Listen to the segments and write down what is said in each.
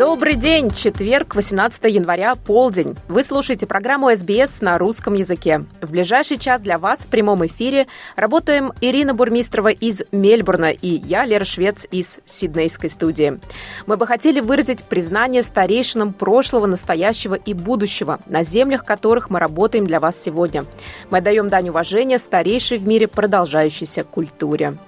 Добрый день! Четверг, 18 января, полдень. Вы слушаете программу СБС на русском языке. В ближайший час для вас в прямом эфире работаем Ирина Бурмистрова из Мельбурна и я, Лера Швец, из Сиднейской студии. Мы бы хотели выразить признание старейшинам прошлого, настоящего и будущего, на землях которых мы работаем для вас сегодня. Мы даем дань уважения старейшей в мире продолжающейся культуре.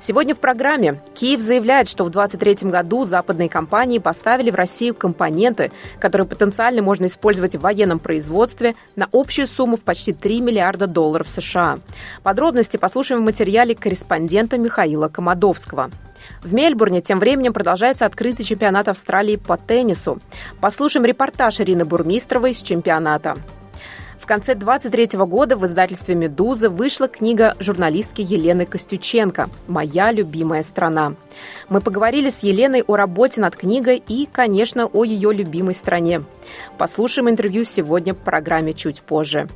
Сегодня в программе Киев заявляет, что в 2023 году западные компании поставили в Россию компоненты, которые потенциально можно использовать в военном производстве на общую сумму в почти 3 миллиарда долларов США. Подробности послушаем в материале корреспондента Михаила Комодовского. В Мельбурне тем временем продолжается открытый чемпионат Австралии по теннису. Послушаем репортаж Ирины Бурмистровой с чемпионата. В конце 23 года в издательстве «Медуза» вышла книга журналистки Елены Костюченко «Моя любимая страна». Мы поговорили с Еленой о работе над книгой и, конечно, о ее любимой стране. Послушаем интервью сегодня в программе чуть позже.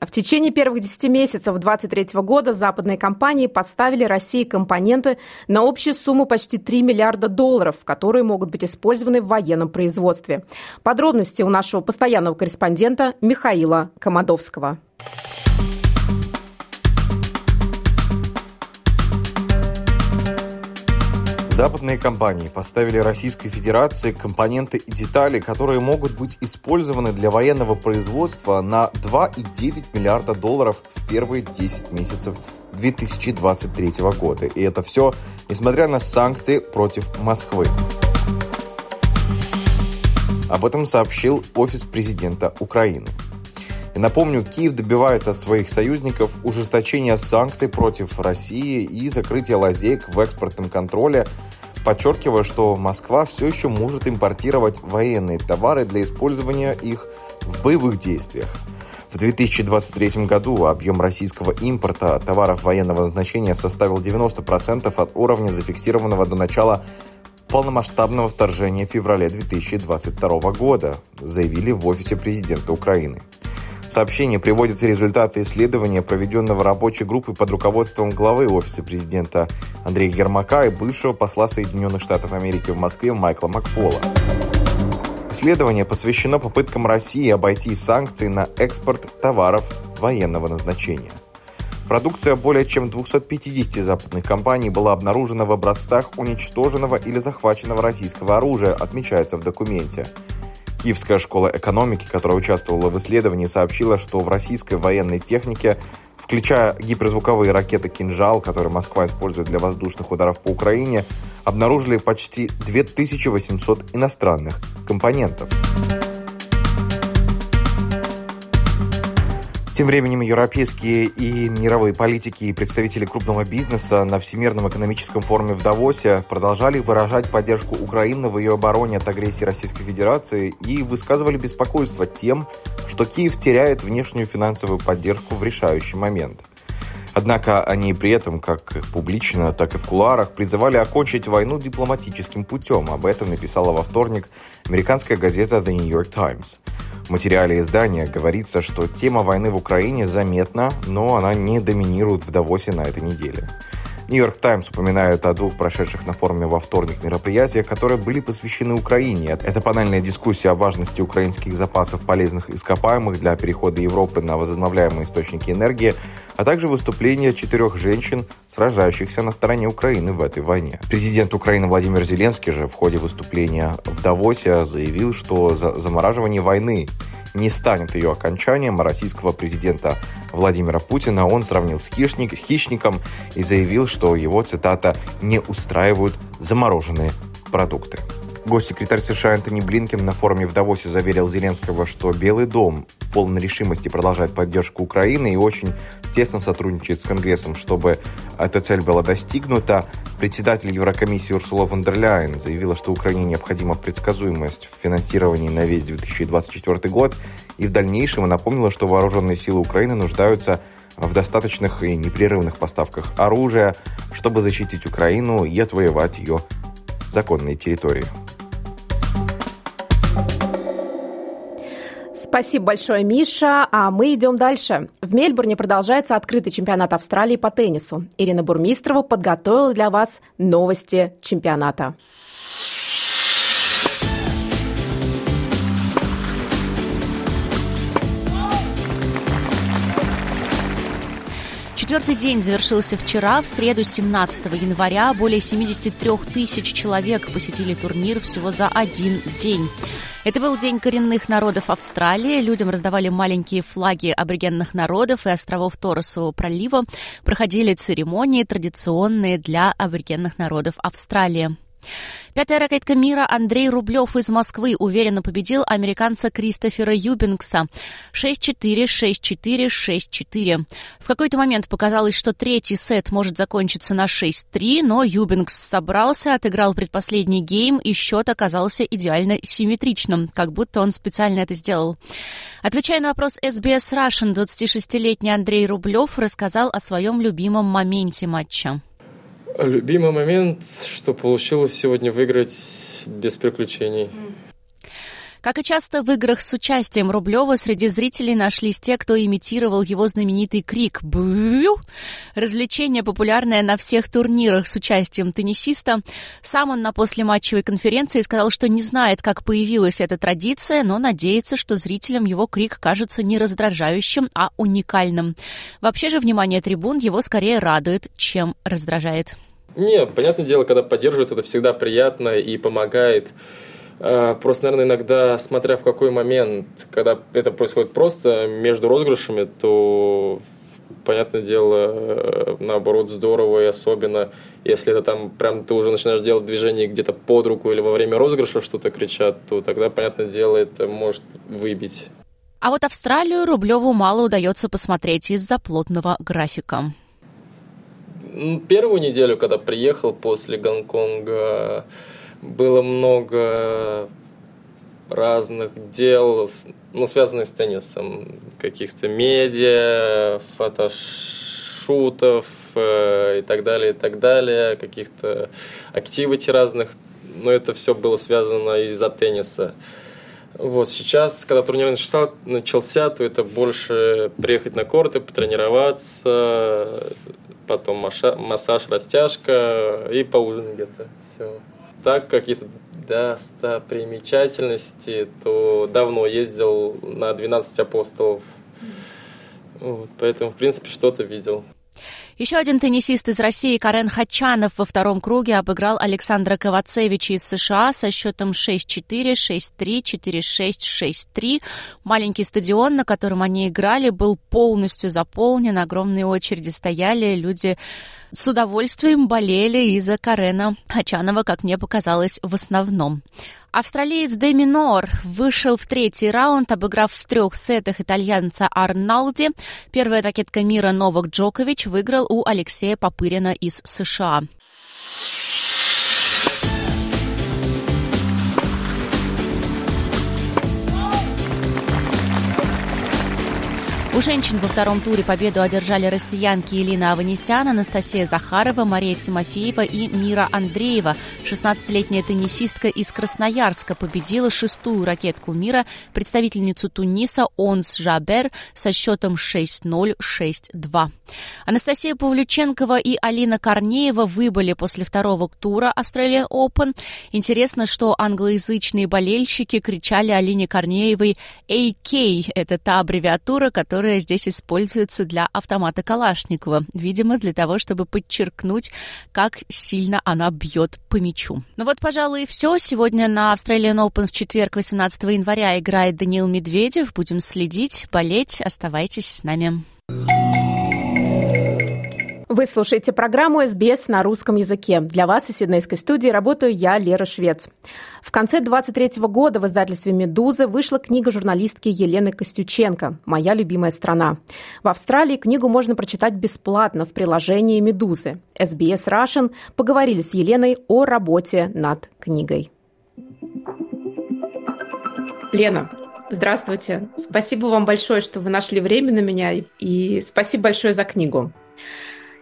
В течение первых 10 месяцев 2023 года западные компании поставили России компоненты на общую сумму почти 3 миллиарда долларов, которые могут быть использованы в военном производстве. Подробности у нашего постоянного корреспондента Михаила Комодовского. Западные компании поставили Российской Федерации компоненты и детали, которые могут быть использованы для военного производства на 2,9 миллиарда долларов в первые 10 месяцев 2023 года. И это все несмотря на санкции против Москвы. Об этом сообщил Офис президента Украины. И напомню, Киев добивается от своих союзников ужесточения санкций против России и закрытия лазеек в экспортном контроле, подчеркивая, что Москва все еще может импортировать военные товары для использования их в боевых действиях. В 2023 году объем российского импорта товаров военного значения составил 90% от уровня, зафиксированного до начала полномасштабного вторжения в феврале 2022 года, заявили в офисе президента Украины. В сообщении приводятся результаты исследования, проведенного рабочей группой под руководством главы Офиса президента Андрея Ермака и бывшего посла Соединенных Штатов Америки в Москве Майкла Макфола. Исследование посвящено попыткам России обойти санкции на экспорт товаров военного назначения. Продукция более чем 250 западных компаний была обнаружена в образцах уничтоженного или захваченного российского оружия, отмечается в документе. Киевская школа экономики, которая участвовала в исследовании, сообщила, что в российской военной технике, включая гиперзвуковые ракеты «Кинжал», которые Москва использует для воздушных ударов по Украине, обнаружили почти 2800 иностранных компонентов. Тем временем европейские и мировые политики и представители крупного бизнеса на Всемирном экономическом форуме в Давосе продолжали выражать поддержку Украины в ее обороне от агрессии Российской Федерации и высказывали беспокойство тем, что Киев теряет внешнюю финансовую поддержку в решающий момент. Однако они при этом, как публично, так и в кулуарах, призывали окончить войну дипломатическим путем. Об этом написала во вторник американская газета The New York Times. В материале издания говорится, что тема войны в Украине заметна, но она не доминирует в Давосе на этой неделе. Нью-Йорк Таймс упоминает о двух прошедших на форуме во вторник мероприятиях, которые были посвящены Украине. Это панельная дискуссия о важности украинских запасов полезных ископаемых для перехода Европы на возобновляемые источники энергии, а также выступление четырех женщин, сражающихся на стороне Украины в этой войне. Президент Украины Владимир Зеленский же в ходе выступления в Давосе заявил, что за замораживание войны не станет ее окончанием, а российского президента Владимира Путина он сравнил с хищник, хищником и заявил, что его, цитата, «не устраивают замороженные продукты». Госсекретарь США Антони Блинкен на форуме в Давосе заверил Зеленского, что Белый дом полон решимости продолжать поддержку Украины и очень тесно сотрудничает с Конгрессом, чтобы эта цель была достигнута. Председатель Еврокомиссии Урсула фон дер Ляйен заявила, что Украине необходима предсказуемость в финансировании на весь 2024 год, и в дальнейшем напомнила, что вооруженные силы Украины нуждаются в достаточных и непрерывных поставках оружия, чтобы защитить Украину и отвоевать ее законные территории. Спасибо большое, Миша. А мы идем дальше. В Мельбурне продолжается открытый чемпионат Австралии по теннису. Ирина Бурмистрова подготовила для вас новости чемпионата. Четвертый день завершился вчера. В среду, 17 января, более 73 тысяч человек посетили турнир всего за один день. Это был День коренных народов Австралии. Людям раздавали маленькие флаги аборигенных народов и островов Торосового пролива. Проходили церемонии, традиционные для аборигенных народов Австралии. Пятая ракетка мира Андрей Рублев из Москвы уверенно победил американца Кристофера Юбингса 6-4, 6-4, 6-4. В какой-то момент показалось, что третий сет может закончиться на 6-3, но Юбингс собрался, отыграл предпоследний гейм, и счет оказался идеально симметричным, как будто он специально это сделал. Отвечая на вопрос SBS Russian, 26-летний Андрей Рублев рассказал о своем любимом моменте матча. Любимый момент, что получилось сегодня выиграть без приключений. Как и часто в играх с участием Рублева, среди зрителей нашлись те, кто имитировал его знаменитый крик «Бю!». Развлечение, популярное на всех турнирах с участием теннисиста. Сам он на послематчевой конференции сказал, что не знает, как появилась эта традиция, но надеется, что зрителям его крик кажется не раздражающим, а уникальным. Вообще же внимание трибун его скорее радует, чем раздражает. Не, понятное дело, когда поддерживают, это всегда приятно и помогает. А, просто, наверное, иногда, смотря в какой момент, когда это происходит просто между розыгрышами, то, понятное дело, э, наоборот, здорово, и особенно, если это там прям ты уже начинаешь делать движение где-то под руку или во время розыгрыша что-то кричат, то тогда, понятное дело, это может выбить. А вот Австралию Рублеву мало удается посмотреть из-за плотного графика. Первую неделю, когда приехал после Гонконга, было много разных дел, ну, связанных с теннисом. Каких-то медиа, фотошутов э, и так далее, и так далее. Каких-то активити разных. Но это все было связано из-за тенниса. Вот сейчас, когда турнир начался, то это больше приехать на корты, потренироваться, потом массаж, растяжка и поужинать где-то. Все. Так, какие-то достопримечательности, то давно ездил на 12 апостолов. Вот, поэтому, в принципе, что-то видел. Еще один теннисист из России Карен Хачанов во втором круге обыграл Александра Ковацевича из США со счетом 6-4, 6-3, 4-6, 6-3. Маленький стадион, на котором они играли, был полностью заполнен, огромные очереди стояли, люди с удовольствием болели из-за Карена Хачанова, как мне показалось, в основном. Австралиец Дэми Нор вышел в третий раунд, обыграв в трех сетах итальянца Арналди. Первая ракетка мира Новак Джокович выиграл у Алексея Попырина из США. У женщин во втором туре победу одержали россиянки Елена Аванесян, Анастасия Захарова, Мария Тимофеева и Мира Андреева. 16-летняя теннисистка из Красноярска победила шестую ракетку мира, представительницу Туниса Онс Жабер со счетом 6-0, 6-2. Анастасия Павлюченкова и Алина Корнеева выбыли после второго тура Australian Open. Интересно, что англоязычные болельщики кричали Алине Корнеевой AK. Это та аббревиатура, которая которая здесь используется для автомата Калашникова, видимо, для того, чтобы подчеркнуть, как сильно она бьет по мячу. Ну вот, пожалуй, все. Сегодня на Australian Open в четверг, 18 января, играет Даниил Медведев. Будем следить, болеть. Оставайтесь с нами. Вы слушаете программу «СБС» на русском языке. Для вас из Сиднейской студии работаю я, Лера Швец. В конце 23 года в издательстве «Медуза» вышла книга журналистки Елены Костюченко «Моя любимая страна». В Австралии книгу можно прочитать бесплатно в приложении «Медузы». SBS Russian поговорили с Еленой о работе над книгой. Лена, здравствуйте. Спасибо вам большое, что вы нашли время на меня, и спасибо большое за книгу.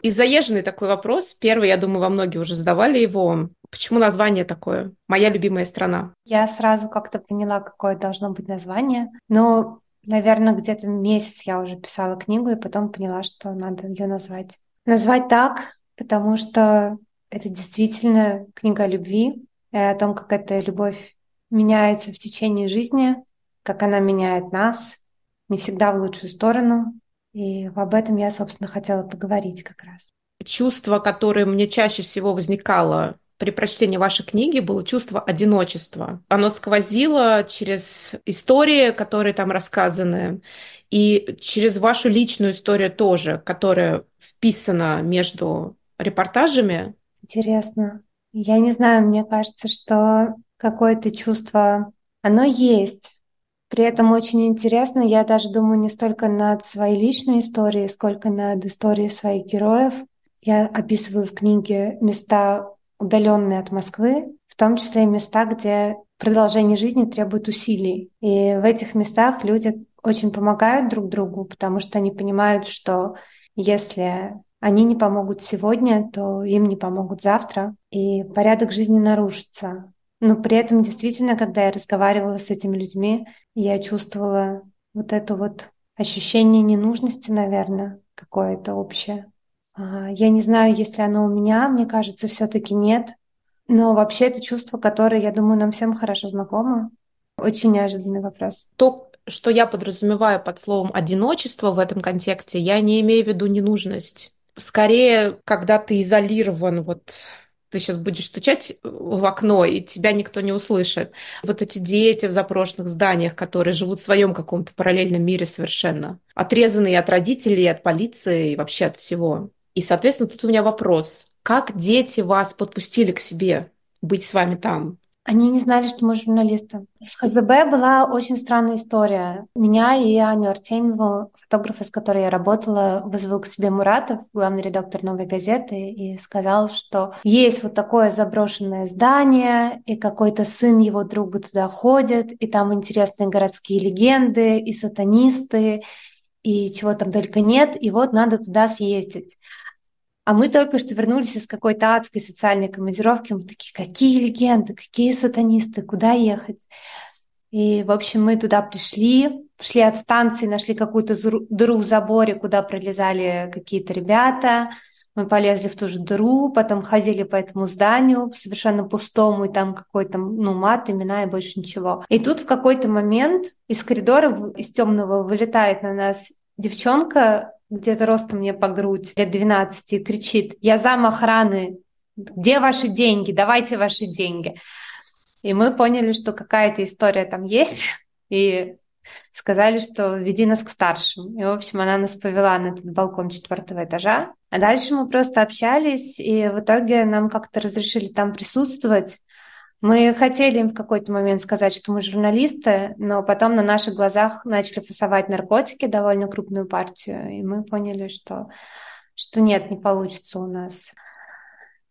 И заезженный такой вопрос. Первый, я думаю, во многие уже задавали его. Почему название такое? Моя любимая страна. Я сразу как-то поняла, какое должно быть название. Но, наверное, где-то месяц я уже писала книгу и потом поняла, что надо ее назвать. Назвать так, потому что это действительно книга о любви, и о том, как эта любовь меняется в течение жизни, как она меняет нас, не всегда в лучшую сторону, и об этом я, собственно, хотела поговорить как раз. Чувство, которое мне чаще всего возникало при прочтении вашей книги было чувство одиночества. Оно сквозило через истории, которые там рассказаны, и через вашу личную историю тоже, которая вписана между репортажами. Интересно. Я не знаю, мне кажется, что какое-то чувство, оно есть. При этом очень интересно, я даже думаю не столько над своей личной историей, сколько над историей своих героев. Я описываю в книге места, удаленные от Москвы, в том числе и места, где продолжение жизни требует усилий. И в этих местах люди очень помогают друг другу, потому что они понимают, что если они не помогут сегодня, то им не помогут завтра, и порядок жизни нарушится. Но при этом действительно, когда я разговаривала с этими людьми, я чувствовала вот это вот ощущение ненужности, наверное, какое-то общее. А, я не знаю, если оно у меня, мне кажется, все-таки нет. Но вообще это чувство, которое, я думаю, нам всем хорошо знакомо. Очень неожиданный вопрос. То, что я подразумеваю под словом одиночество в этом контексте, я не имею в виду ненужность. Скорее, когда ты изолирован вот ты сейчас будешь стучать в окно, и тебя никто не услышит. Вот эти дети в запрошенных зданиях, которые живут в своем каком-то параллельном мире совершенно, отрезанные от родителей, от полиции и вообще от всего. И, соответственно, тут у меня вопрос. Как дети вас подпустили к себе быть с вами там? Они не знали, что мы журналисты. С ХЗБ была очень странная история. Меня и Аню Артемьеву, фотографа, с которой я работала, вызвал к себе Муратов, главный редактор «Новой газеты», и сказал, что есть вот такое заброшенное здание, и какой-то сын его друга туда ходит, и там интересные городские легенды, и сатанисты, и чего там только нет, и вот надо туда съездить. А мы только что вернулись из какой-то адской социальной командировки. Мы такие, какие легенды, какие сатанисты, куда ехать? И, в общем, мы туда пришли, шли от станции, нашли какую-то дыру в заборе, куда пролезали какие-то ребята. Мы полезли в ту же дыру, потом ходили по этому зданию совершенно пустому, и там какой-то, ну, мат, имена и больше ничего. И тут в какой-то момент из коридора, из темного вылетает на нас девчонка где-то ростом мне по грудь, лет 12, кричит, я зам охраны, где ваши деньги, давайте ваши деньги. И мы поняли, что какая-то история там есть, и сказали, что веди нас к старшим. И, в общем, она нас повела на этот балкон четвертого этажа. А дальше мы просто общались, и в итоге нам как-то разрешили там присутствовать. Мы хотели им в какой-то момент сказать, что мы журналисты, но потом на наших глазах начали фасовать наркотики, довольно крупную партию, и мы поняли, что, что нет, не получится у нас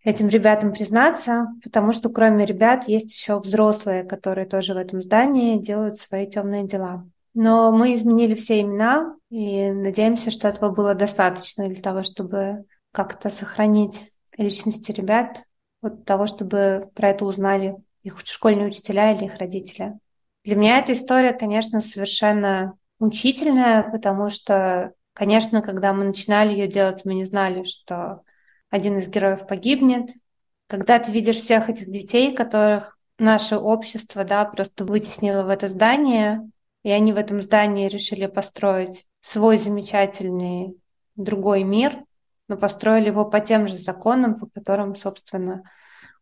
этим ребятам признаться, потому что кроме ребят есть еще взрослые, которые тоже в этом здании делают свои темные дела. Но мы изменили все имена и надеемся, что этого было достаточно для того, чтобы как-то сохранить личности ребят, от того, чтобы про это узнали их школьные учителя или их родители. Для меня эта история, конечно, совершенно мучительная, потому что, конечно, когда мы начинали ее делать, мы не знали, что один из героев погибнет. Когда ты видишь всех этих детей, которых наше общество да, просто вытеснило в это здание, и они в этом здании решили построить свой замечательный другой мир, но построили его по тем же законам, по которым, собственно,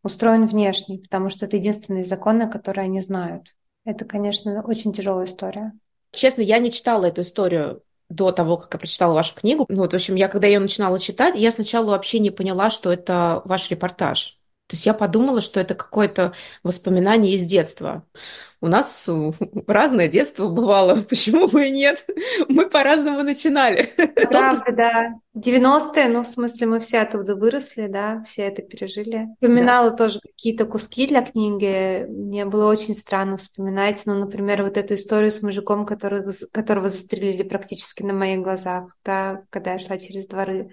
устроен внешний, потому что это единственные законы, которые они знают. Это, конечно, очень тяжелая история. Честно, я не читала эту историю. до того, как я прочитала вашу книгу. Ну, вот, в общем, я когда ее начинала читать, я сначала вообще не поняла, что это ваш репортаж. То есть я подумала, что это какое-то воспоминание из детства. У нас разное детство бывало, почему бы и нет? Мы по-разному начинали. Правда, да. 90-е, ну, в смысле, мы все оттуда выросли, да, все это пережили. Вспоминала да. тоже какие-то куски для книги. Мне было очень странно вспоминать, ну, например, вот эту историю с мужиком, который, которого застрелили практически на моих глазах, да, когда я шла через дворы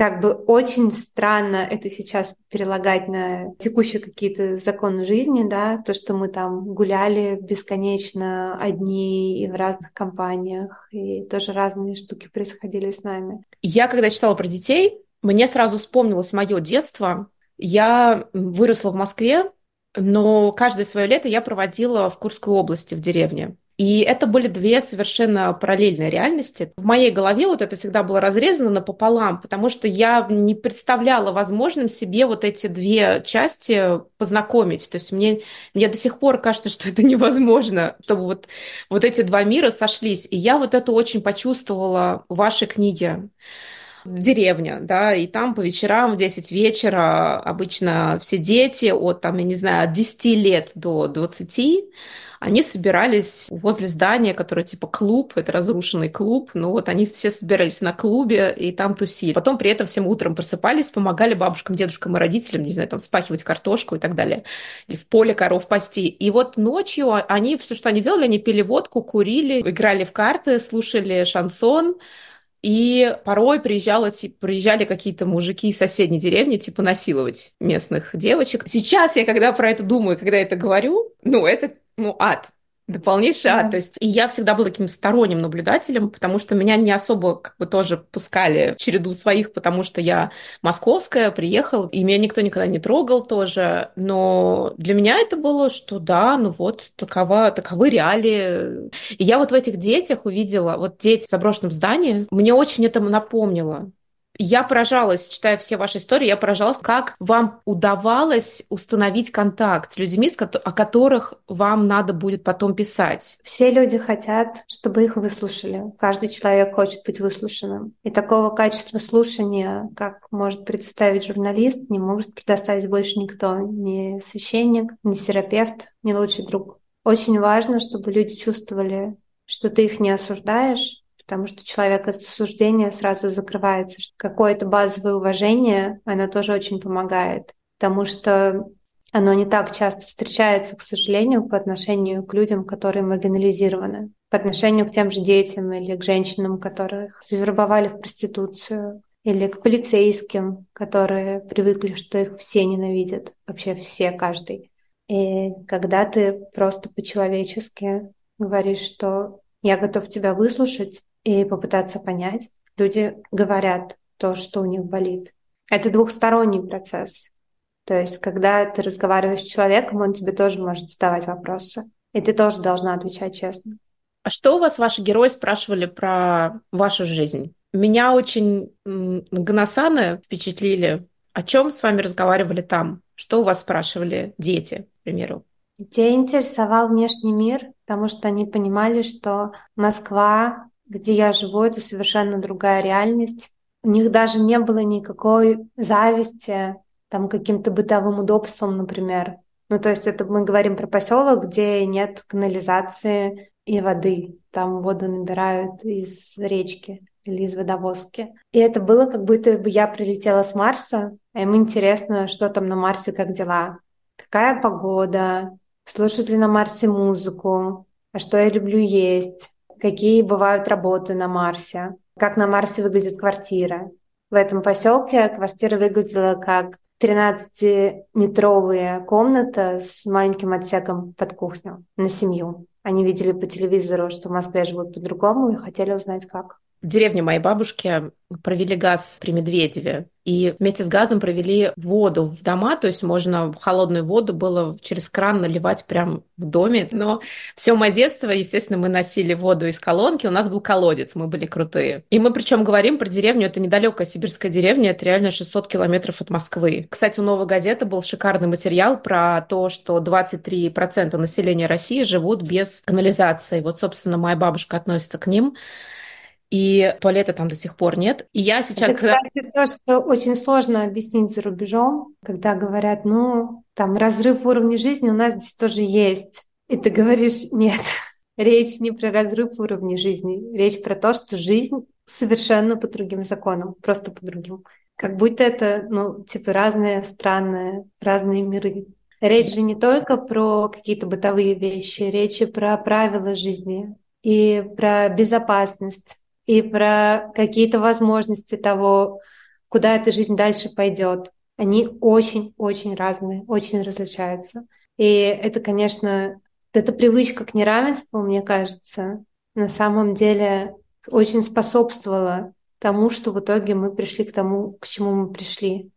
как бы очень странно это сейчас перелагать на текущие какие-то законы жизни, да, то, что мы там гуляли бесконечно одни и в разных компаниях, и тоже разные штуки происходили с нами. Я, когда читала про детей, мне сразу вспомнилось мое детство. Я выросла в Москве, но каждое свое лето я проводила в Курской области, в деревне. И это были две совершенно параллельные реальности. В моей голове вот это всегда было разрезано напополам, потому что я не представляла возможным себе вот эти две части познакомить. То есть мне, мне до сих пор кажется, что это невозможно, чтобы вот, вот эти два мира сошлись. И я вот это очень почувствовала в вашей книге деревня, да, и там по вечерам в 10 вечера обычно все дети от, там, я не знаю, от 10 лет до 20 они собирались возле здания, которое типа клуб, это разрушенный клуб, ну вот они все собирались на клубе и там тусили. Потом при этом всем утром просыпались, помогали бабушкам, дедушкам и родителям, не знаю, там спахивать картошку и так далее, или в поле коров пасти. И вот ночью они, все, что они делали, они пили водку, курили, играли в карты, слушали шансон, и порой приезжало, типа, приезжали какие-то мужики из соседней деревни, типа, насиловать местных девочек. Сейчас я, когда про это думаю, когда это говорю, ну, это ну, ад. Да полнейший ад. То есть, и я всегда была таким сторонним наблюдателем, потому что меня не особо как бы тоже пускали в череду своих, потому что я московская, приехала, и меня никто никогда не трогал тоже. Но для меня это было, что да, ну вот, такова, таковы реалии. И я вот в этих детях увидела, вот дети в заброшенном здании, мне очень это напомнило. Я поражалась, читая все ваши истории, я поражалась, как вам удавалось установить контакт с людьми, о которых вам надо будет потом писать. Все люди хотят, чтобы их выслушали. Каждый человек хочет быть выслушанным. И такого качества слушания, как может предоставить журналист, не может предоставить больше никто. Ни священник, ни терапевт, ни лучший друг. Очень важно, чтобы люди чувствовали, что ты их не осуждаешь, потому что человек от осуждения сразу закрывается. Какое-то базовое уважение, оно тоже очень помогает, потому что оно не так часто встречается, к сожалению, по отношению к людям, которые маргинализированы, по отношению к тем же детям или к женщинам, которых завербовали в проституцию, или к полицейским, которые привыкли, что их все ненавидят, вообще все, каждый. И когда ты просто по-человечески говоришь, что я готов тебя выслушать, и попытаться понять. Люди говорят то, что у них болит. Это двухсторонний процесс. То есть, когда ты разговариваешь с человеком, он тебе тоже может задавать вопросы. И ты тоже должна отвечать честно. А что у вас ваши герои спрашивали про вашу жизнь? Меня очень Ганасаны впечатлили. О чем с вами разговаривали там? Что у вас спрашивали дети, к примеру? Детей интересовал внешний мир, потому что они понимали, что Москва где я живу, это совершенно другая реальность. У них даже не было никакой зависти там каким-то бытовым удобством, например. Ну, то есть это мы говорим про поселок, где нет канализации и воды. Там воду набирают из речки или из водовозки. И это было как будто бы я прилетела с Марса, а им интересно, что там на Марсе, как дела, какая погода, слушают ли на Марсе музыку, а что я люблю есть, какие бывают работы на Марсе, как на Марсе выглядит квартира. В этом поселке квартира выглядела как 13-метровая комната с маленьким отсеком под кухню на семью. Они видели по телевизору, что в Москве живут по-другому и хотели узнать, как. В деревне моей бабушки провели газ при Медведеве. И вместе с газом провели воду в дома, то есть можно холодную воду было через кран наливать прямо в доме. Но все мое детство, естественно, мы носили воду из колонки, у нас был колодец, мы были крутые. И мы причем говорим про деревню, это недалекая сибирская деревня, это реально 600 километров от Москвы. Кстати, у «Новой газеты» был шикарный материал про то, что 23% населения России живут без канализации. Вот, собственно, моя бабушка относится к ним. И туалета там до сих пор нет. И я сейчас... Это, кстати, то, что очень сложно объяснить за рубежом, когда говорят, ну, там разрыв уровня жизни у нас здесь тоже есть. И ты говоришь, нет, речь не про разрыв уровня жизни, речь про то, что жизнь совершенно по другим законам, просто по другим. Как будто это, ну, типа разные странные, разные миры. Речь же не только про какие-то бытовые вещи, речь и про правила жизни, и про безопасность, и про какие-то возможности того, куда эта жизнь дальше пойдет. Они очень-очень разные, очень различаются. И это, конечно, эта привычка к неравенству, мне кажется, на самом деле очень способствовала тому, что в итоге мы пришли к тому, к чему мы пришли.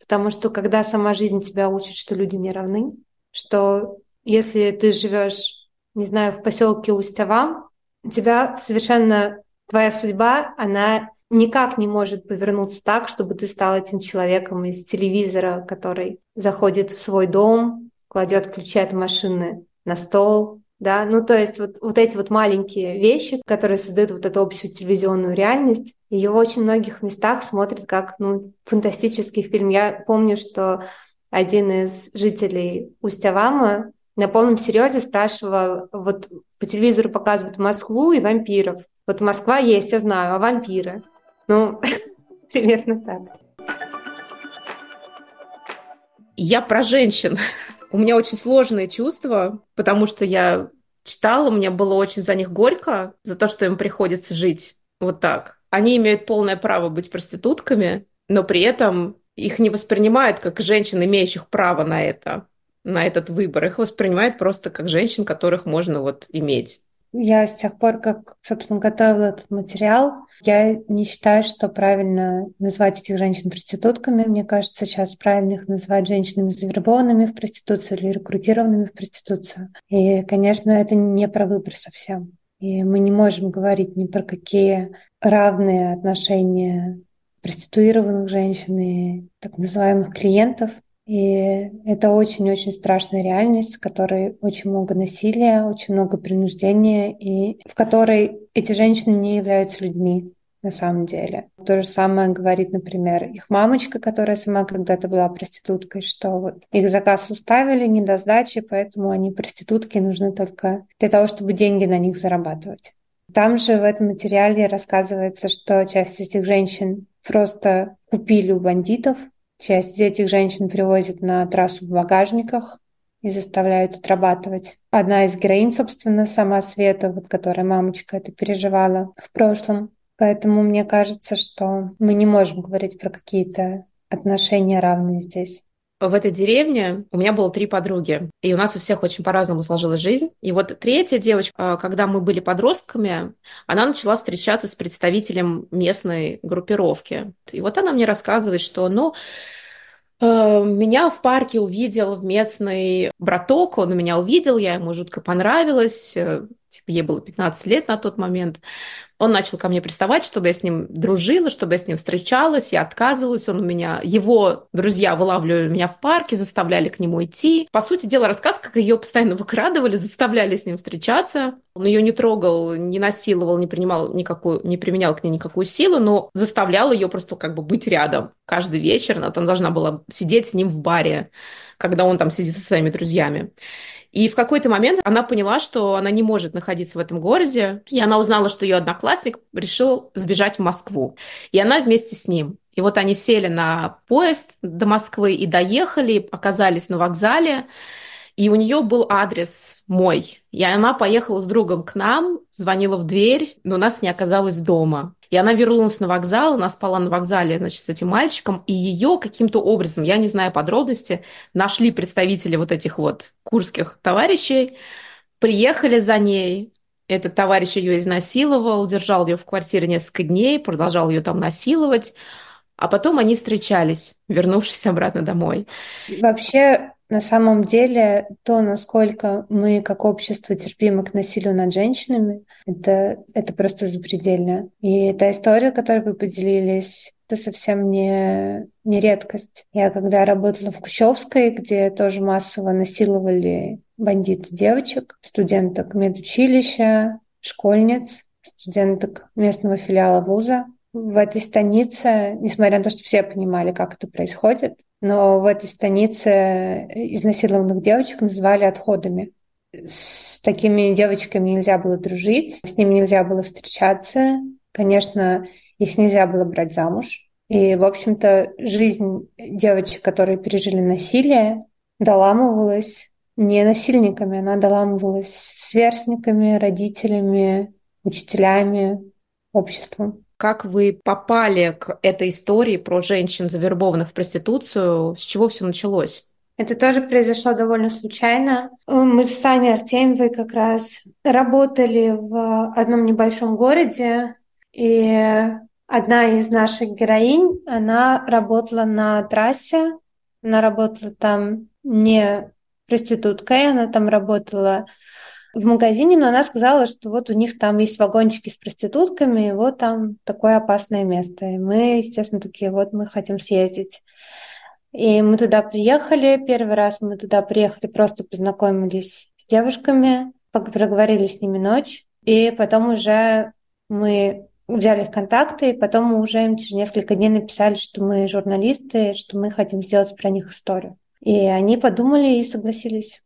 Потому что когда сама жизнь тебя учит, что люди не равны, что если ты живешь, не знаю, в поселке Устявам, у тебя совершенно твоя судьба, она никак не может повернуться так, чтобы ты стал этим человеком из телевизора, который заходит в свой дом, кладет ключи от машины на стол, да, ну то есть вот, вот эти вот маленькие вещи, которые создают вот эту общую телевизионную реальность, ее в очень многих местах смотрят как, ну, фантастический фильм. Я помню, что один из жителей Устявама на полном серьезе спрашивал, вот по телевизору показывают Москву и вампиров. Вот Москва есть, я знаю, а вампиры? Ну, примерно так. Я про женщин. У меня очень сложные чувства, потому что я читала, мне было очень за них горько, за то, что им приходится жить вот так. Они имеют полное право быть проститутками, но при этом их не воспринимают как женщин, имеющих право на это, на этот выбор. Их воспринимают просто как женщин, которых можно вот иметь. Я с тех пор, как, собственно, готовила этот материал, я не считаю, что правильно назвать этих женщин проститутками. Мне кажется, сейчас правильно их называть женщинами, завербованными в проституцию или рекрутированными в проституцию. И, конечно, это не про выбор совсем. И мы не можем говорить ни про какие равные отношения проституированных женщин и так называемых клиентов. И это очень-очень страшная реальность, в которой очень много насилия, очень много принуждения, и в которой эти женщины не являются людьми на самом деле. То же самое говорит, например, их мамочка, которая сама когда-то была проституткой, что вот их заказ уставили, не до сдачи, поэтому они проститутки, нужны только для того, чтобы деньги на них зарабатывать. Там же в этом материале рассказывается, что часть этих женщин просто купили у бандитов, Часть этих женщин привозят на трассу в багажниках и заставляют отрабатывать. Одна из героинь, собственно, сама Света, вот которая мамочка это переживала в прошлом. Поэтому мне кажется, что мы не можем говорить про какие-то отношения равные здесь в этой деревне у меня было три подруги, и у нас у всех очень по-разному сложилась жизнь. И вот третья девочка, когда мы были подростками, она начала встречаться с представителем местной группировки. И вот она мне рассказывает, что, ну, э, меня в парке увидел местный браток, он меня увидел, я ему жутко понравилась, э, типа ей было 15 лет на тот момент. Он начал ко мне приставать, чтобы я с ним дружила, чтобы я с ним встречалась. Я отказывалась. Он у меня, его друзья вылавливали меня в парке, заставляли к нему идти. По сути дела, рассказ, как ее постоянно выкрадывали, заставляли с ним встречаться. Он ее не трогал, не насиловал, не принимал никакую, не применял к ней никакую силу, но заставлял ее просто как бы быть рядом. Каждый вечер она там должна была сидеть с ним в баре, когда он там сидит со своими друзьями. И в какой-то момент она поняла, что она не может находиться в этом городе, и она узнала, что ее одноклассник решил сбежать в Москву. И она вместе с ним. И вот они сели на поезд до Москвы и доехали, оказались на вокзале. И у нее был адрес мой. И она поехала с другом к нам, звонила в дверь, но нас не оказалось дома. И она вернулась на вокзал, она спала на вокзале, значит, с этим мальчиком, и ее каким-то образом, я не знаю подробности, нашли представители вот этих вот курских товарищей, приехали за ней, этот товарищ ее изнасиловал, держал ее в квартире несколько дней, продолжал ее там насиловать, а потом они встречались, вернувшись обратно домой. Вообще, на самом деле, то, насколько мы как общество терпимы к насилию над женщинами, это, это просто запредельно. И та история, которой вы поделились, это совсем не, не редкость. Я когда работала в Кущевской, где тоже массово насиловали бандиты девочек, студенток медучилища, школьниц, студенток местного филиала вуза. В этой станице, несмотря на то, что все понимали, как это происходит, но в этой станице изнасилованных девочек называли отходами. С такими девочками нельзя было дружить, с ними нельзя было встречаться. Конечно, их нельзя было брать замуж. И, в общем-то, жизнь девочек, которые пережили насилие, доламывалась не насильниками, она доламывалась сверстниками, родителями, учителями, обществом. Как вы попали к этой истории про женщин, завербованных в проституцию? С чего все началось? Это тоже произошло довольно случайно. Мы с Саней Артемьевой как раз работали в одном небольшом городе, и одна из наших героинь, она работала на трассе, она работала там не проституткой, она там работала в магазине, но она сказала, что вот у них там есть вагончики с проститутками, и вот там такое опасное место. И мы, естественно, такие, вот мы хотим съездить. И мы туда приехали. Первый раз мы туда приехали, просто познакомились с девушками, проговорили с ними ночь. И потом уже мы взяли их контакты, и потом мы уже им через несколько дней написали, что мы журналисты, что мы хотим сделать про них историю. И они подумали и согласились.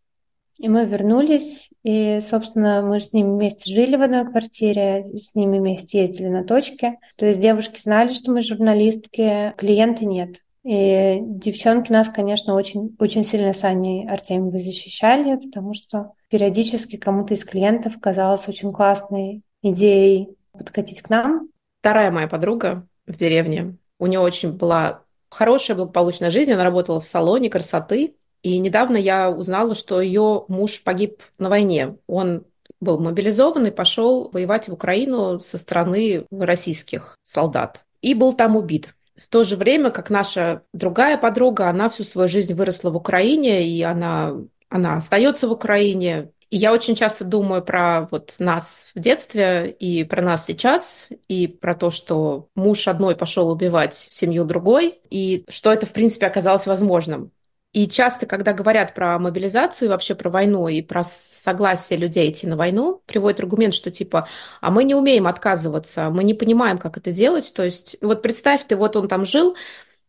И мы вернулись, и, собственно, мы с ними вместе жили в одной квартире, с ними вместе ездили на точке. То есть девушки знали, что мы журналистки, клиенты нет. И девчонки нас, конечно, очень, очень сильно с Аней Артемьевой защищали, потому что периодически кому-то из клиентов казалось очень классной идеей подкатить к нам. Вторая моя подруга в деревне, у нее очень была хорошая благополучная жизнь, она работала в салоне красоты, и недавно я узнала, что ее муж погиб на войне. Он был мобилизован и пошел воевать в Украину со стороны российских солдат. И был там убит. В то же время, как наша другая подруга, она всю свою жизнь выросла в Украине, и она, она остается в Украине. И я очень часто думаю про вот нас в детстве и про нас сейчас, и про то, что муж одной пошел убивать семью другой, и что это, в принципе, оказалось возможным. И часто, когда говорят про мобилизацию, вообще про войну и про согласие людей идти на войну, приводят аргумент, что типа, а мы не умеем отказываться, мы не понимаем, как это делать. То есть, вот представь, ты вот он там жил,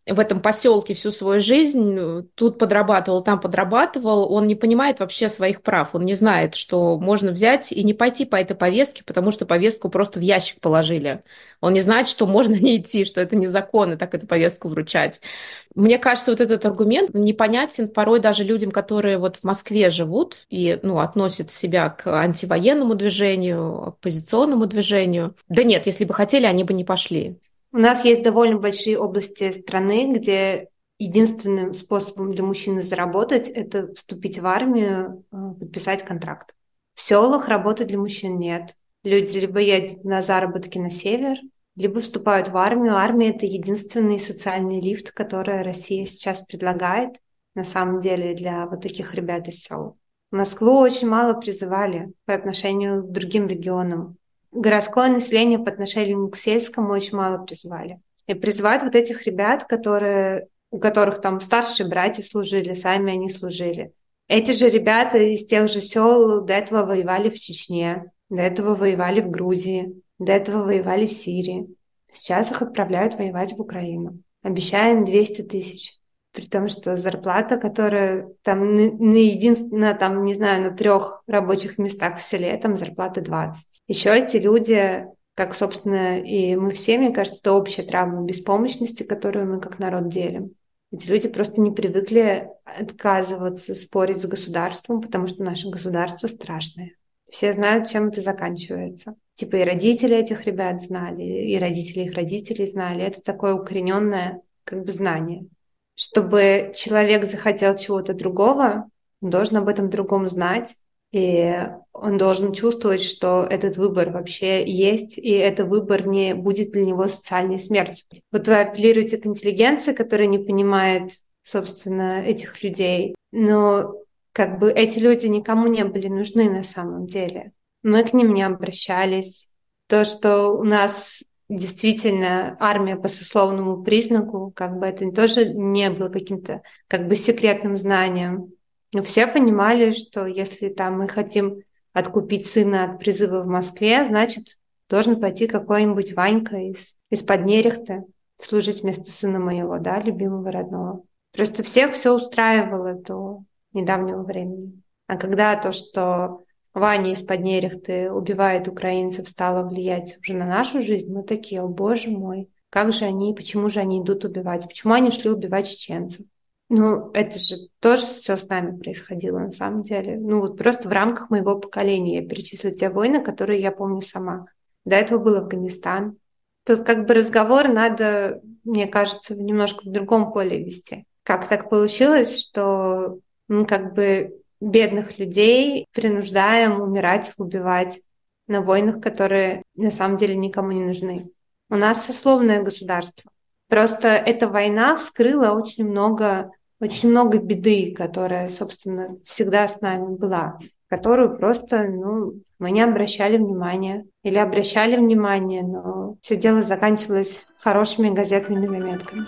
в этом поселке всю свою жизнь, тут подрабатывал, там подрабатывал, он не понимает вообще своих прав, он не знает, что можно взять и не пойти по этой повестке, потому что повестку просто в ящик положили. Он не знает, что можно не идти, что это незаконно так эту повестку вручать. Мне кажется, вот этот аргумент непонятен порой даже людям, которые вот в Москве живут и ну, относят себя к антивоенному движению, оппозиционному движению. Да нет, если бы хотели, они бы не пошли. У нас есть довольно большие области страны, где единственным способом для мужчины заработать – это вступить в армию, э, подписать контракт. В селах работы для мужчин нет. Люди либо едут на заработки на север, либо вступают в армию. Армия – это единственный социальный лифт, который Россия сейчас предлагает на самом деле для вот таких ребят из сел. Москву очень мало призывали по отношению к другим регионам городское население по отношению к сельскому очень мало призвали. И призывают вот этих ребят, которые, у которых там старшие братья служили, сами они служили. Эти же ребята из тех же сел до этого воевали в Чечне, до этого воевали в Грузии, до этого воевали в Сирии. Сейчас их отправляют воевать в Украину. Обещаем 200 тысяч при том, что зарплата, которая там на единственно, там, не знаю, на трех рабочих местах в селе, там зарплата 20. Еще эти люди, как, собственно, и мы все, мне кажется, это общая травма беспомощности, которую мы как народ делим. Эти люди просто не привыкли отказываться спорить с государством, потому что наше государство страшное. Все знают, чем это заканчивается. Типа и родители этих ребят знали, и родители их родителей знали. Это такое укорененное как бы знание чтобы человек захотел чего-то другого, он должен об этом другом знать, и он должен чувствовать, что этот выбор вообще есть, и этот выбор не будет для него социальной смертью. Вот вы апеллируете к интеллигенции, которая не понимает, собственно, этих людей, но как бы эти люди никому не были нужны на самом деле. Мы к ним не обращались. То, что у нас действительно армия по сословному признаку, как бы это тоже не было каким-то как бы секретным знанием. Но все понимали, что если там мы хотим откупить сына от призыва в Москве, значит, должен пойти какой-нибудь Ванька из, из-под Нерехты служить вместо сына моего, да, любимого родного. Просто всех все устраивало до недавнего времени. А когда то, что Ваня из-под Нерехты убивает украинцев, стало влиять уже на нашу жизнь, мы такие, о боже мой, как же они, почему же они идут убивать, почему они шли убивать чеченцев? Ну, это же тоже все с нами происходило на самом деле. Ну, вот просто в рамках моего поколения я перечислю те войны, которые я помню сама. До этого был Афганистан. Тут как бы разговор надо, мне кажется, немножко в другом поле вести. Как так получилось, что мы как бы бедных людей принуждаем умирать, убивать на войнах, которые на самом деле никому не нужны. У нас сословное государство. Просто эта война вскрыла очень много очень много беды, которая, собственно, всегда с нами была, которую просто, ну, мы не обращали внимания. Или обращали внимание, но все дело заканчивалось хорошими газетными заметками.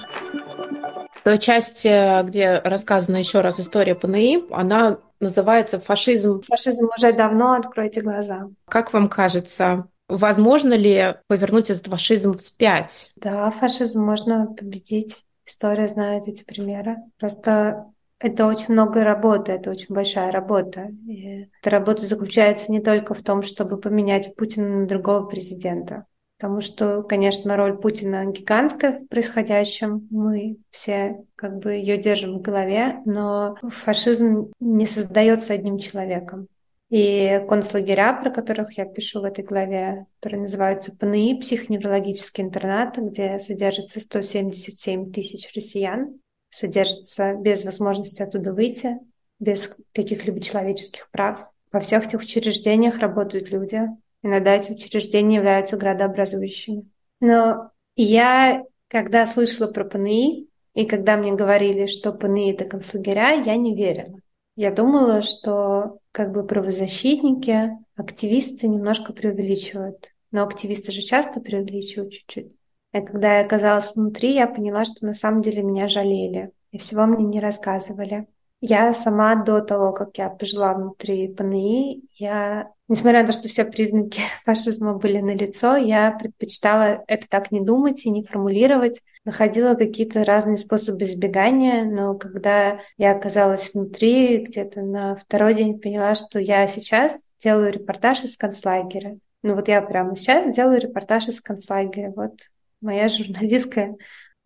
Та часть, где рассказана еще раз история ПНИ, она называется «Фашизм». Фашизм уже давно, откройте глаза. Как вам кажется, возможно ли повернуть этот фашизм вспять? Да, фашизм можно победить. История знает эти примеры. Просто это очень много работы, это очень большая работа. И эта работа заключается не только в том, чтобы поменять Путина на другого президента. Потому что, конечно, роль Путина гигантская в происходящем. Мы все как бы ее держим в голове, но фашизм не создается одним человеком. И концлагеря, про которых я пишу в этой главе, которые называются ПНИ, психоневрологические интернаты, где содержится 177 тысяч россиян, содержится без возможности оттуда выйти, без каких-либо человеческих прав. Во всех этих учреждениях работают люди. Иногда эти учреждения являются градообразующими. Но я, когда слышала про ПНИ, и когда мне говорили, что ПНИ — это концлагеря, я не верила. Я думала, что как бы правозащитники, активисты немножко преувеличивают. Но активисты же часто преувеличивают чуть-чуть. И когда я оказалась внутри, я поняла, что на самом деле меня жалели. И всего мне не рассказывали. Я сама до того, как я пожила внутри ПНИ, я, несмотря на то, что все признаки фашизма были налицо, я предпочитала это так не думать и не формулировать, находила какие-то разные способы избегания, но когда я оказалась внутри, где-то на второй день поняла, что я сейчас делаю репортаж из концлагеря. Ну вот я прямо сейчас делаю репортаж из концлагеря. Вот моя журналистская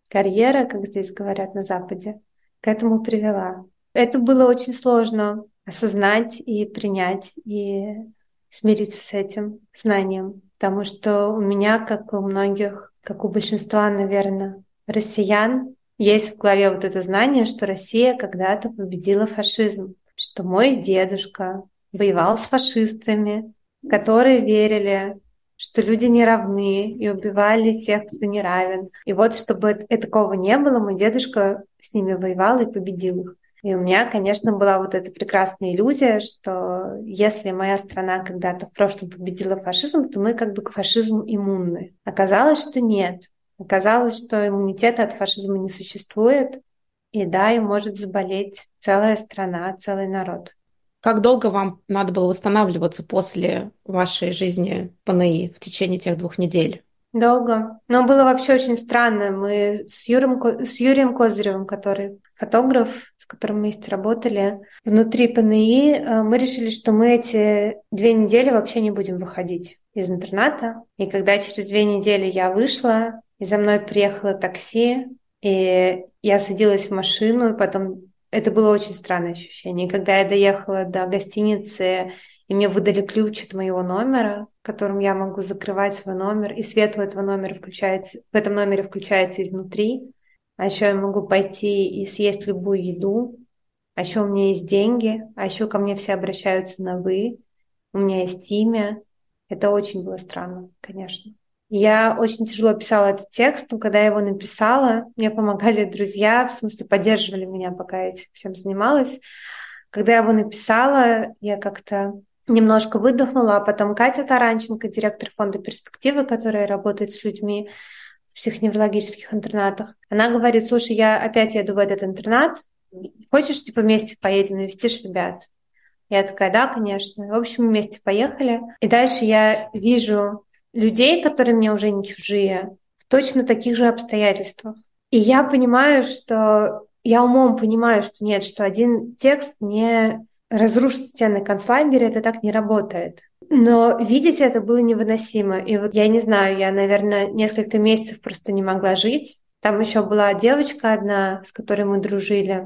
карьера, как здесь говорят на Западе, к этому привела. Это было очень сложно осознать и принять, и смириться с этим знанием. Потому что у меня, как у многих, как у большинства, наверное, россиян, есть в голове вот это знание, что Россия когда-то победила фашизм, что мой дедушка воевал с фашистами, которые верили, что люди не равны и убивали тех, кто не равен. И вот, чтобы такого не было, мой дедушка с ними воевал и победил их. И у меня, конечно, была вот эта прекрасная иллюзия, что если моя страна когда-то в прошлом победила фашизм, то мы как бы к фашизму иммунны. Оказалось, что нет. Оказалось, что иммунитета от фашизма не существует, и да, и может заболеть целая страна, целый народ. Как долго вам надо было восстанавливаться после вашей жизни ПНИ в течение тех двух недель? Долго. Но было вообще очень странно. Мы с, Юром, с Юрием Козыревым, который фотограф, с которым мы вместе работали, внутри ПНИ, э, мы решили, что мы эти две недели вообще не будем выходить из интерната. И когда через две недели я вышла, и за мной приехало такси, и я садилась в машину, и потом это было очень странное ощущение. И когда я доехала до гостиницы, и мне выдали ключ от моего номера, которым я могу закрывать свой номер, и свет у этого номера включается, в этом номере включается изнутри, а еще я могу пойти и съесть любую еду, а еще у меня есть деньги, а еще ко мне все обращаются на «вы», у меня есть имя. Это очень было странно, конечно. Я очень тяжело писала этот текст, но когда я его написала, мне помогали друзья, в смысле поддерживали меня, пока я этим всем занималась. Когда я его написала, я как-то немножко выдохнула, а потом Катя Таранченко, директор фонда «Перспективы», которая работает с людьми психоневрологических интернатах, она говорит, слушай, я опять еду в этот интернат, хочешь, типа, вместе поедем, навестишь ребят? Я такая, да, конечно. В общем, вместе поехали. И дальше я вижу людей, которые мне уже не чужие, в точно таких же обстоятельствах. И я понимаю, что я умом понимаю, что нет, что один текст не разрушит стены концлагеря, это так не работает. Но видеть это было невыносимо. И вот я не знаю, я, наверное, несколько месяцев просто не могла жить. Там еще была девочка одна, с которой мы дружили.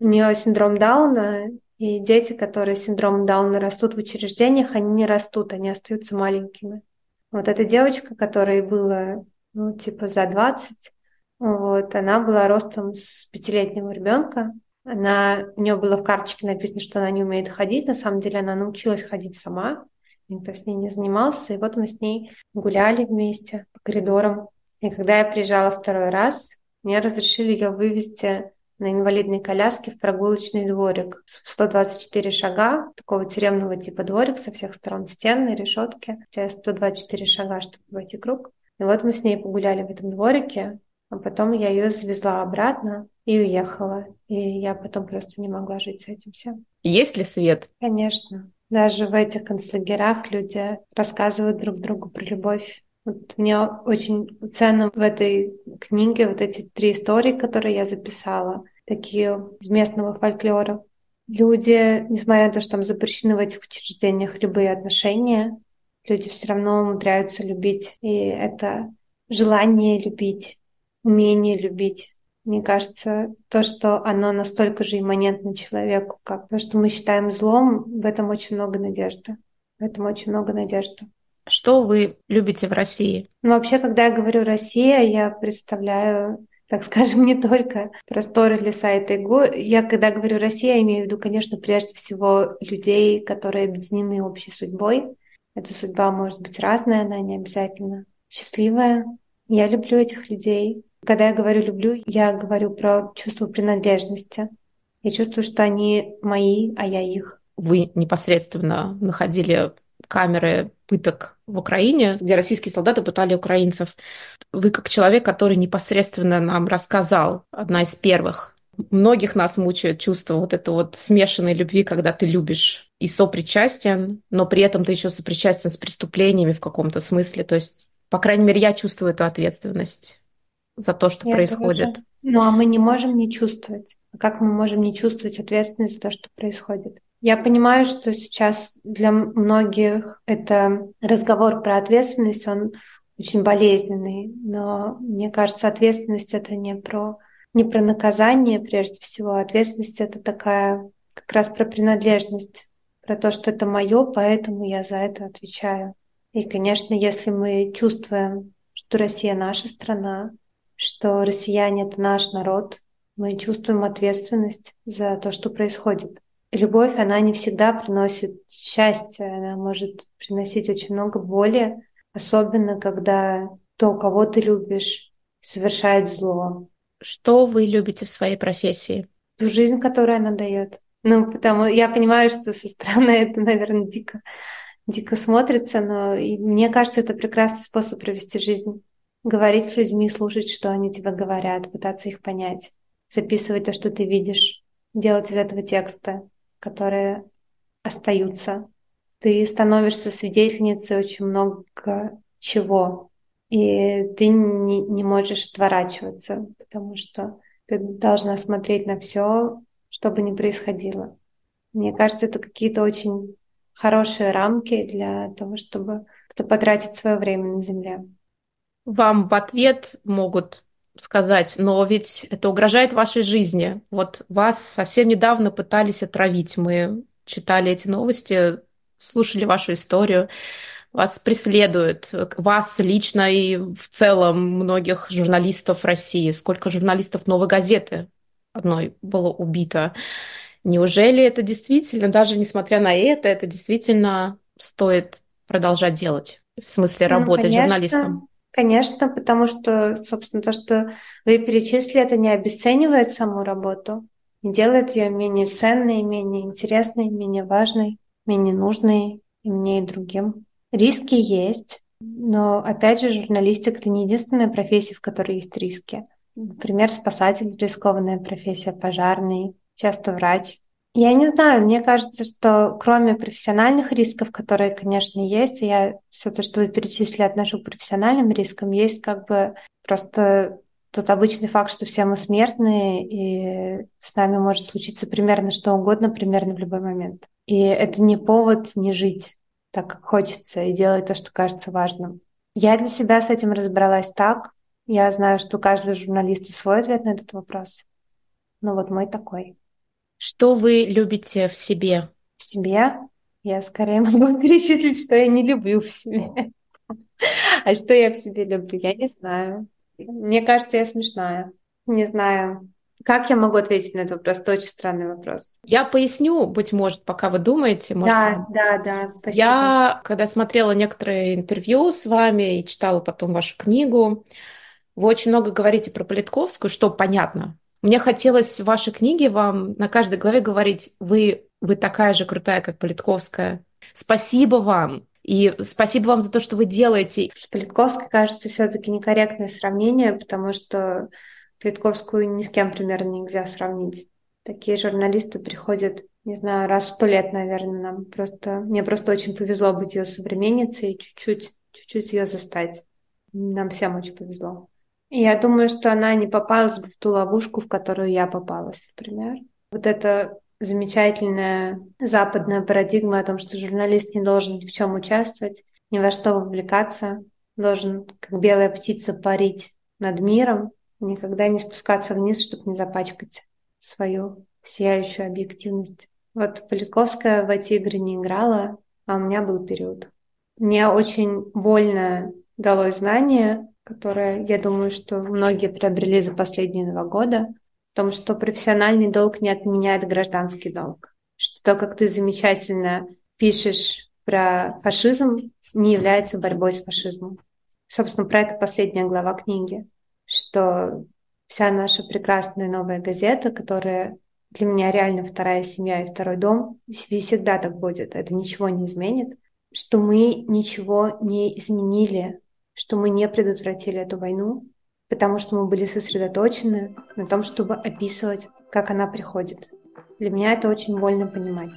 У нее синдром Дауна, и дети, которые с синдромом Дауна растут в учреждениях, они не растут, они остаются маленькими. Вот эта девочка, которой было, ну, типа за 20, вот, она была ростом с пятилетнего ребенка. Она, у нее было в карточке написано, что она не умеет ходить. На самом деле она научилась ходить сама. Никто с ней не занимался. И вот мы с ней гуляли вместе по коридорам. И когда я приезжала второй раз, мне разрешили ее вывести на инвалидной коляске в прогулочный дворик. 124 шага, такого тюремного типа дворик со всех сторон стены, решетки. Тебя 124 шага, чтобы войти круг. И вот мы с ней погуляли в этом дворике, а потом я ее завезла обратно и уехала. И я потом просто не могла жить с этим всем. Есть ли свет? Конечно. Даже в этих концлагерях люди рассказывают друг другу про любовь. Вот мне очень ценно в этой книге вот эти три истории, которые я записала, такие из местного фольклора. Люди, несмотря на то, что там запрещены в этих учреждениях любые отношения, люди все равно умудряются любить. И это желание любить, умение любить. Мне кажется, то, что оно настолько же имманентно человеку, как то, что мы считаем злом, в этом очень много надежды. В этом очень много надежды. Что вы любите в России? Ну, вообще, когда я говорю «Россия», я представляю так скажем, не только просторы леса и тайгу. Я, когда говорю «Россия», я имею в виду, конечно, прежде всего людей, которые объединены общей судьбой. Эта судьба может быть разная, она не обязательно счастливая. Я люблю этих людей. Когда я говорю «люблю», я говорю про чувство принадлежности. Я чувствую, что они мои, а я их. Вы непосредственно находили камеры пыток в Украине, где российские солдаты пытали украинцев. Вы как человек, который непосредственно нам рассказал, одна из первых. Многих нас мучает чувство вот этой вот смешанной любви, когда ты любишь и сопричастен, но при этом ты еще сопричастен с преступлениями в каком-то смысле. То есть, по крайней мере, я чувствую эту ответственность за то, что я происходит. Тоже. Ну, а мы не можем не чувствовать. А как мы можем не чувствовать ответственность за то, что происходит? Я понимаю, что сейчас для многих это разговор про ответственность, он очень болезненный, но мне кажется, ответственность это не про не про наказание прежде всего, ответственность это такая как раз про принадлежность, про то, что это мое, поэтому я за это отвечаю. И, конечно, если мы чувствуем, что Россия наша страна, что россияне это наш народ, мы чувствуем ответственность за то, что происходит любовь, она не всегда приносит счастье, она может приносить очень много боли, особенно когда то, кого ты любишь, совершает зло. Что вы любите в своей профессии? Ту жизнь, которую она дает. Ну, потому я понимаю, что со стороны это, наверное, дико, дико смотрится, но и мне кажется, это прекрасный способ провести жизнь. Говорить с людьми, слушать, что они тебе говорят, пытаться их понять, записывать то, что ты видишь, делать из этого текста, которые остаются. Ты становишься свидетельницей очень много чего, и ты не, не можешь отворачиваться, потому что ты должна смотреть на все, что бы ни происходило. Мне кажется, это какие-то очень хорошие рамки для того, чтобы кто потратить свое время на Земле. Вам в ответ могут сказать, но ведь это угрожает вашей жизни. Вот вас совсем недавно пытались отравить. Мы читали эти новости, слушали вашу историю. Вас преследуют, вас лично и в целом многих журналистов России. Сколько журналистов «Новой газеты» одной было убито. Неужели это действительно, даже несмотря на это, это действительно стоит продолжать делать? В смысле ну, работать ну, журналистом? Конечно, потому что, собственно, то, что вы перечислили, это не обесценивает саму работу, не делает ее менее ценной, менее интересной, менее важной, менее нужной и мне, и другим. Риски есть, но, опять же, журналистика — это не единственная профессия, в которой есть риски. Например, спасатель — рискованная профессия, пожарный, часто врач. Я не знаю, мне кажется, что кроме профессиональных рисков, которые, конечно, есть, я все то, что вы перечислили, отношу к профессиональным рискам, есть как бы просто тот обычный факт, что все мы смертные, и с нами может случиться примерно что угодно, примерно в любой момент. И это не повод не жить так, как хочется, и делать то, что кажется важным. Я для себя с этим разобралась так. Я знаю, что у каждого журналиста свой ответ на этот вопрос. Ну вот мой такой. Что вы любите в себе? В себе? Я скорее могу перечислить, что я не люблю в себе. А что я в себе люблю, я не знаю. Мне кажется, я смешная. Не знаю. Как я могу ответить на этот вопрос? Это очень странный вопрос. Я поясню, быть может, пока вы думаете. Может, да, да, да, спасибо. Я, когда смотрела некоторые интервью с вами и читала потом вашу книгу, вы очень много говорите про Политковскую, что понятно. Мне хотелось в вашей книге вам на каждой главе говорить, вы, вы такая же крутая, как Политковская. Спасибо вам. И спасибо вам за то, что вы делаете. Политковская, кажется, все-таки некорректное сравнение, потому что Политковскую ни с кем примерно нельзя сравнить. Такие журналисты приходят, не знаю, раз в сто лет, наверное, нам. Просто мне просто очень повезло быть ее современницей и чуть-чуть, чуть-чуть ее застать. Нам всем очень повезло. Я думаю, что она не попалась бы в ту ловушку, в которую я попалась, например. Вот это замечательная западная парадигма о том, что журналист не должен ни в чем участвовать, ни во что вовлекаться, должен, как белая птица, парить над миром, никогда не спускаться вниз, чтобы не запачкать свою сияющую объективность. Вот Политковская в эти игры не играла, а у меня был период. Мне очень больно далось знание, которое, я думаю, что многие приобрели за последние два года, в том, что профессиональный долг не отменяет гражданский долг. Что то, как ты замечательно пишешь про фашизм, не является борьбой с фашизмом. Собственно, про это последняя глава книги, что вся наша прекрасная новая газета, которая для меня реально вторая семья и второй дом, всегда так будет, это ничего не изменит, что мы ничего не изменили, что мы не предотвратили эту войну, потому что мы были сосредоточены на том, чтобы описывать, как она приходит. Для меня это очень больно понимать.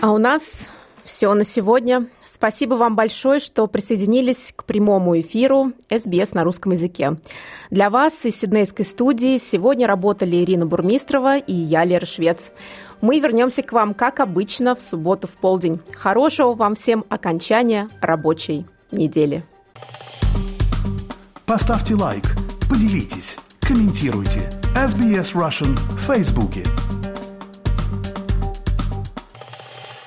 А у нас все на сегодня. Спасибо вам большое, что присоединились к прямому эфиру СБС на русском языке. Для вас из Сиднейской студии сегодня работали Ирина Бурмистрова и я, Лера Швец. Мы вернемся к вам, как обычно, в субботу в полдень. Хорошего вам всем окончания рабочей недели. Поставьте лайк, поделитесь, комментируйте. SBS Russian в Фейсбуке.